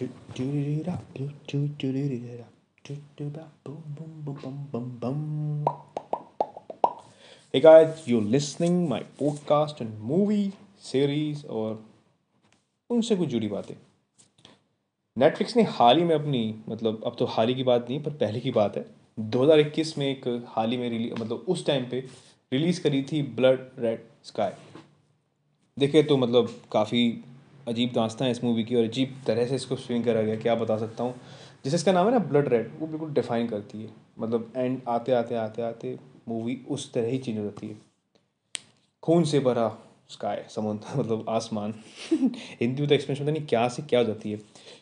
Hey guys, you're listening my podcast and movie series और उनसे कुछ जुड़ी बातें। नेटफ्लिक्स ने हाल ही में अपनी मतलब अब तो हाल ही की बात नहीं पर पहले की बात है। 2021 में एक हाल ही में रिली मतलब उस टाइम पे रिलीज़ करी थी ब्लड रेड स्काई देखे तो मतलब काफ़ी अजीब दास्तां है इस मूवी की और अजीब तरह से इसको स्विंग करा गया, क्या बता सकता हूँ? जैसे इसका नाम है ना ब्लड रेड वो बिल्कुल डिफाइन करती है। मतलब एंड आते आते आते आते मूवी उस तरह ही चेंज हो जाती है। खून से भरा स्काई समुद्र मतलब आसमान। हिंदी में तो एक्सप्रेशन पता नहीं क्या से क्या हो जाती है।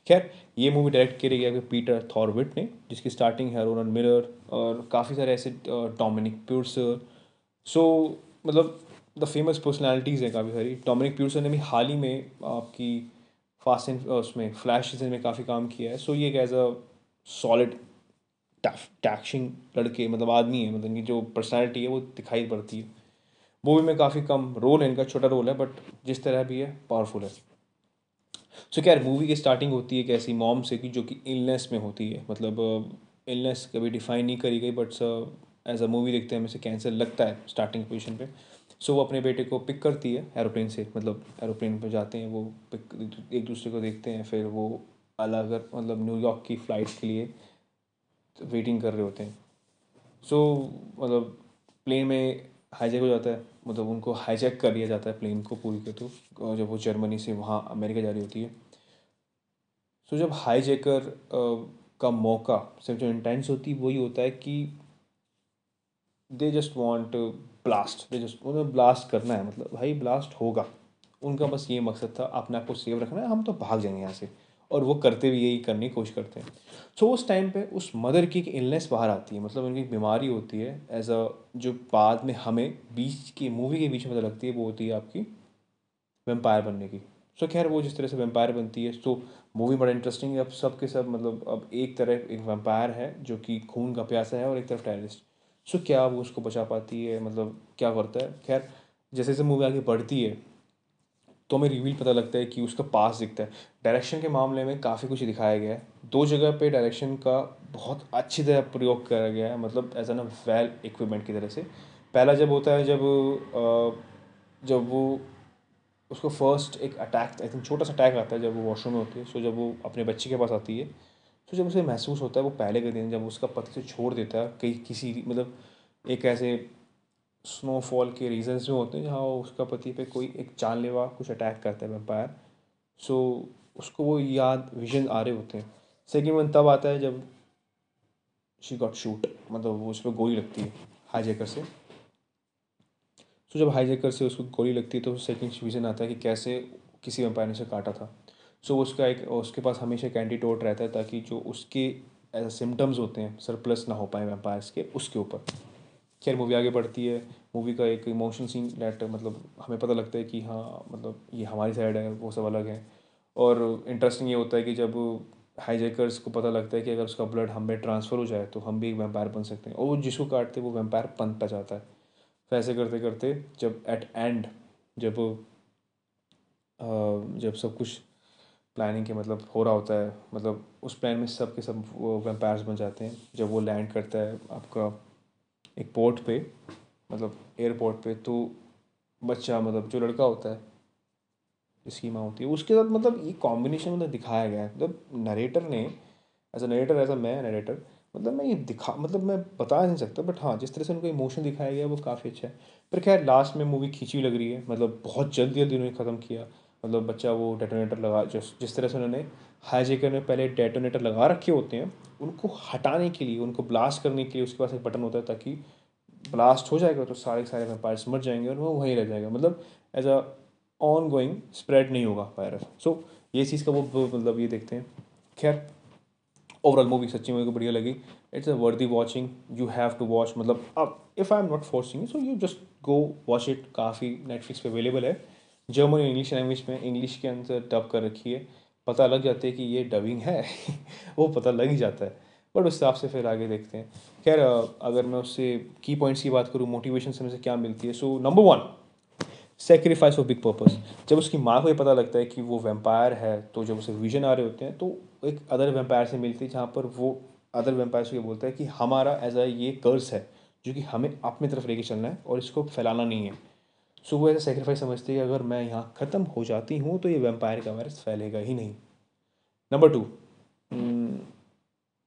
खैर, ये मूवी डायरेक्ट करी गई पीटर थॉरविट ने, जिसकी स्टार्टिंग है रोनन मिलर और काफ़ी सारे ऐसे डोमिनिक प्यूर्सर सो मतलब द फ़ेमस पर्सनैलिटीज़ हैं काफ़ी सारी। डोमिनिक प्यूर्सन ने भी हाल ही में आपकी फास्ट एंड उसमें फ्लैश सीज़न में काफ़ी काम किया है। सो ये एक एज अ सॉलिड टैक्शिंग लड़के मतलब आदमी है मतलब इनकी जो पर्सनैलिटी है वो दिखाई पड़ती है। मूवी में काफ़ी कम रोल है, इनका छोटा रोल है बट जिस तरह भी है पावरफुल है। सो क्या मूवी की स्टार्टिंग होती है एक ऐसी मॉम से कि जो कि इलनेस में होती है? मतलब इलनेस कभी डिफाइन नहीं करी गई बट एज अ मूवी देखते हैं, हमें कैंसर लगता है स्टार्टिंग पोजिशन पे। सो वो अपने बेटे को पिक करती है एरोप्लेन से मतलब एरोप्लेन पर जाते हैं वो पिक एक दूसरे को देखते हैं फिर वो अलग मतलब न्यूयॉर्क की फ़्लाइट के लिए वेटिंग कर रहे होते हैं। सो so, मतलब प्लेन में हाईजैक हो जाता है मतलब उनको हाईजैक कर लिया जाता है प्लेन को पूरी के तो जब वो जर्मनी से वहाँ अमेरिका जा रही होती है। सो so, जब हाईजैकर का मौका सिर्फ़ जो इंटेंस होती है वही होता है कि they just want blast they just उन्हें ब्लास्ट करना है मतलब भाई ब्लास्ट होगा। उनका बस ये मकसद था अपने आप को सेव रखना है हम तो भाग जाएँगे यहाँ से। और वो करते भी यही करने की कोशिश करते हैं। सो so, उस टाइम पे उस मदर की एक इलनेस बाहर आती है मतलब उनकी एक बीमारी होती है एज अ जो बाद में हमें बीच की मूवी के बीच में पता लगती है वो होती है आपकी वेम्पायर बनने की। सो so, खैर वो जिस तरह से वेम्पायर बनती है तो मूवी बड़ा इंटरेस्टिंग है। अब सब के सब मतलब अब एक तरफ़ एक वेम्पायर है जो कि खून का प्यासा है और एक तरफ़ टेररिस्ट सो क्या वो उसको बचा पाती है? मतलब क्या करता है? खैर, जैसे जैसे मूवी आगे बढ़ती है तो हमें रिवील पता लगता है कि उसका पास दिखता है। डायरेक्शन के मामले में काफ़ी कुछ दिखाया गया है। दो जगह पे डायरेक्शन का बहुत अच्छी तरह प्रयोग करा गया है मतलब as an a well equipment की तरह से। पहला जब होता है, जब जब वो, उसको फ़र्स्ट एक अटैक आई थिंक छोटा सा अटैक आता है जब वो वॉशरूम में होती है। सो जब वो अपने बच्चे के पास आती है तो जब उसे महसूस होता है, वो पहले के दिन जब उसका पति से छोड़ देता है कहीं किसी मतलब एक ऐसे स्नोफॉल के रीजन्स में होते हैं, जहाँ उसका पति पे कोई एक जानलेवा कुछ अटैक करता है वेम्पायर सो उसको वो याद विजन आ रहे होते हैं। सेकेंड वन तब आता है जब शी गॉट शूट मतलब वो उस पर गोली लगती है हाईजैकर से। सो जब हाईजैकर से उसको गोली लगती है तो सेकेंड विजन आता है कि कैसे किसी वेम्पायर ने उसे काटा था। सो उसका एक, उसके पास हमेशा एक एंटीटोट रहता है ताकि जो उसके सिम्टम्स होते हैं सरप्लस ना हो पाए वेम्पायर्स के, उसके ऊपर। खैर मूवी आगे बढ़ती है। मूवी का एक इमोशनल सीन डेट मतलब हमें पता लगता है कि हाँ मतलब ये हमारी साइड है, वो सब अलग है। और इंटरेस्टिंग ये होता है कि जब हाईजैकर्स को पता लगता है कि अगर उसका ब्लड हम में ट्रांसफ़र हो जाए तो हम भी एक वेम्पायर बन सकते हैं। और वो जिसको काटते वो वेम्पायर बनता जाता है। फिर ऐसे करते करते जब एट एंड जब जब सब कुछ प्लानिंग के मतलब हो रहा होता है मतलब उस प्लान में सब के सब वो वेम्पायर्स बन जाते हैं। जब वो लैंड करता है आपका एक पोर्ट पे मतलब एयरपोर्ट पे तो बच्चा मतलब जो लड़का होता है जिसकी माँ होती है, उसके साथ मतलब ये कॉम्बिनेशन मतलब दिखाया गया है। मतलब नरेटर ने as a narrator as a मैं नरेटर मतलब मैं ये दिखा मतलब मैं बता नहीं सकता बट हाँ जिस तरह से उनको इमोशन दिखाया गया वो काफ़ी अच्छा है। पर खैर लास्ट में मूवी खींची लग रही है मतलब बहुत जल्दी जल्दी उन्होंने ख़त्म किया। मतलब बच्चा वो डेटोनेटर लगा जिस जिस तरह से उन्होंने हाईजेकर में पहले डेटोनेटर लगा रखे होते हैं उनको हटाने के लिए उनको ब्लास्ट करने के लिए उसके पास एक बटन होता है ताकि ब्लास्ट हो जाएगा तो सारे सारे वेम्पायर्स मर जाएँगे और वो वहीं रह जाएगा। मतलब as a ongoing spread नहीं होगा वायरस सो so, ये चीज़ का वो मतलब ये देखते हैं। खैर ओवरऑल मूवी सच्ची मूवी को बढ़िया लगी। It's a worthy watching you have to watch मतलब अब if I am not forcing so you just go watch it काफ़ी नेटफ्लिक्स पे अवेलेबल है। जर्मन इंग्लिश लैंग्वेज में इंग्लिश के अंदर डब कर रखी है। पता लग जाता है कि ये डबिंग है। वो पता लग ही जाता है। बट उस हिसाब से फिर आगे देखते हैं। खैर अगर मैं उससे की पॉइंट्स की बात करूँ मोटिवेशन से मुझे क्या मिलती है? So number one sacrifice for big purpose जब उसकी माँ को ये पता लगता है कि वो वेम्पायर है तो जब उसे विजन आ रहे होते हैं तो एक अदर वेम्पायर से मिलती है, जहाँ पर वो अदर वेम्पायर से ये बोलता है कि हमारा एज अ ये कर्स है, जो कि हमें अपनी तरफ़ लेके चलना है और इसको फैलाना नहीं है। सो वो ऐसा सेक्रीफाइस समझती है अगर मैं यहाँ ख़त्म हो जाती हूँ तो ये वेम्पायर का वायरस फैलेगा ही नहीं। नंबर टू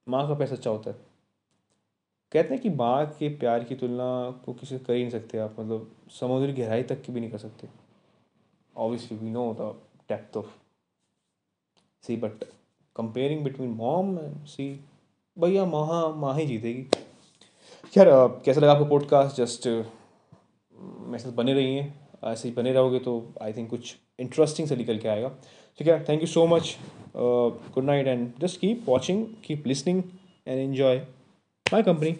माँ का पैसा अच्छा होता है। कहते हैं कि माँ के प्यार की तुलना को किसी से कर ही नहीं सकते आप मतलब समुद्र गहराई तक की भी नहीं कर सकते। Obviously we know the depth of sea but comparing between mom and sea भैया माँ माँ ही जीतेगी। खैर कैसा लगा आपको पॉडकास्ट जस्ट मेरे साथ बने रही हैं ऐसे ही बने रहोगे तो आई थिंक कुछ इंटरेस्टिंग से निकल के आएगा। ठीक है thank you so much good night and just keep watching keep listening and enjoy my company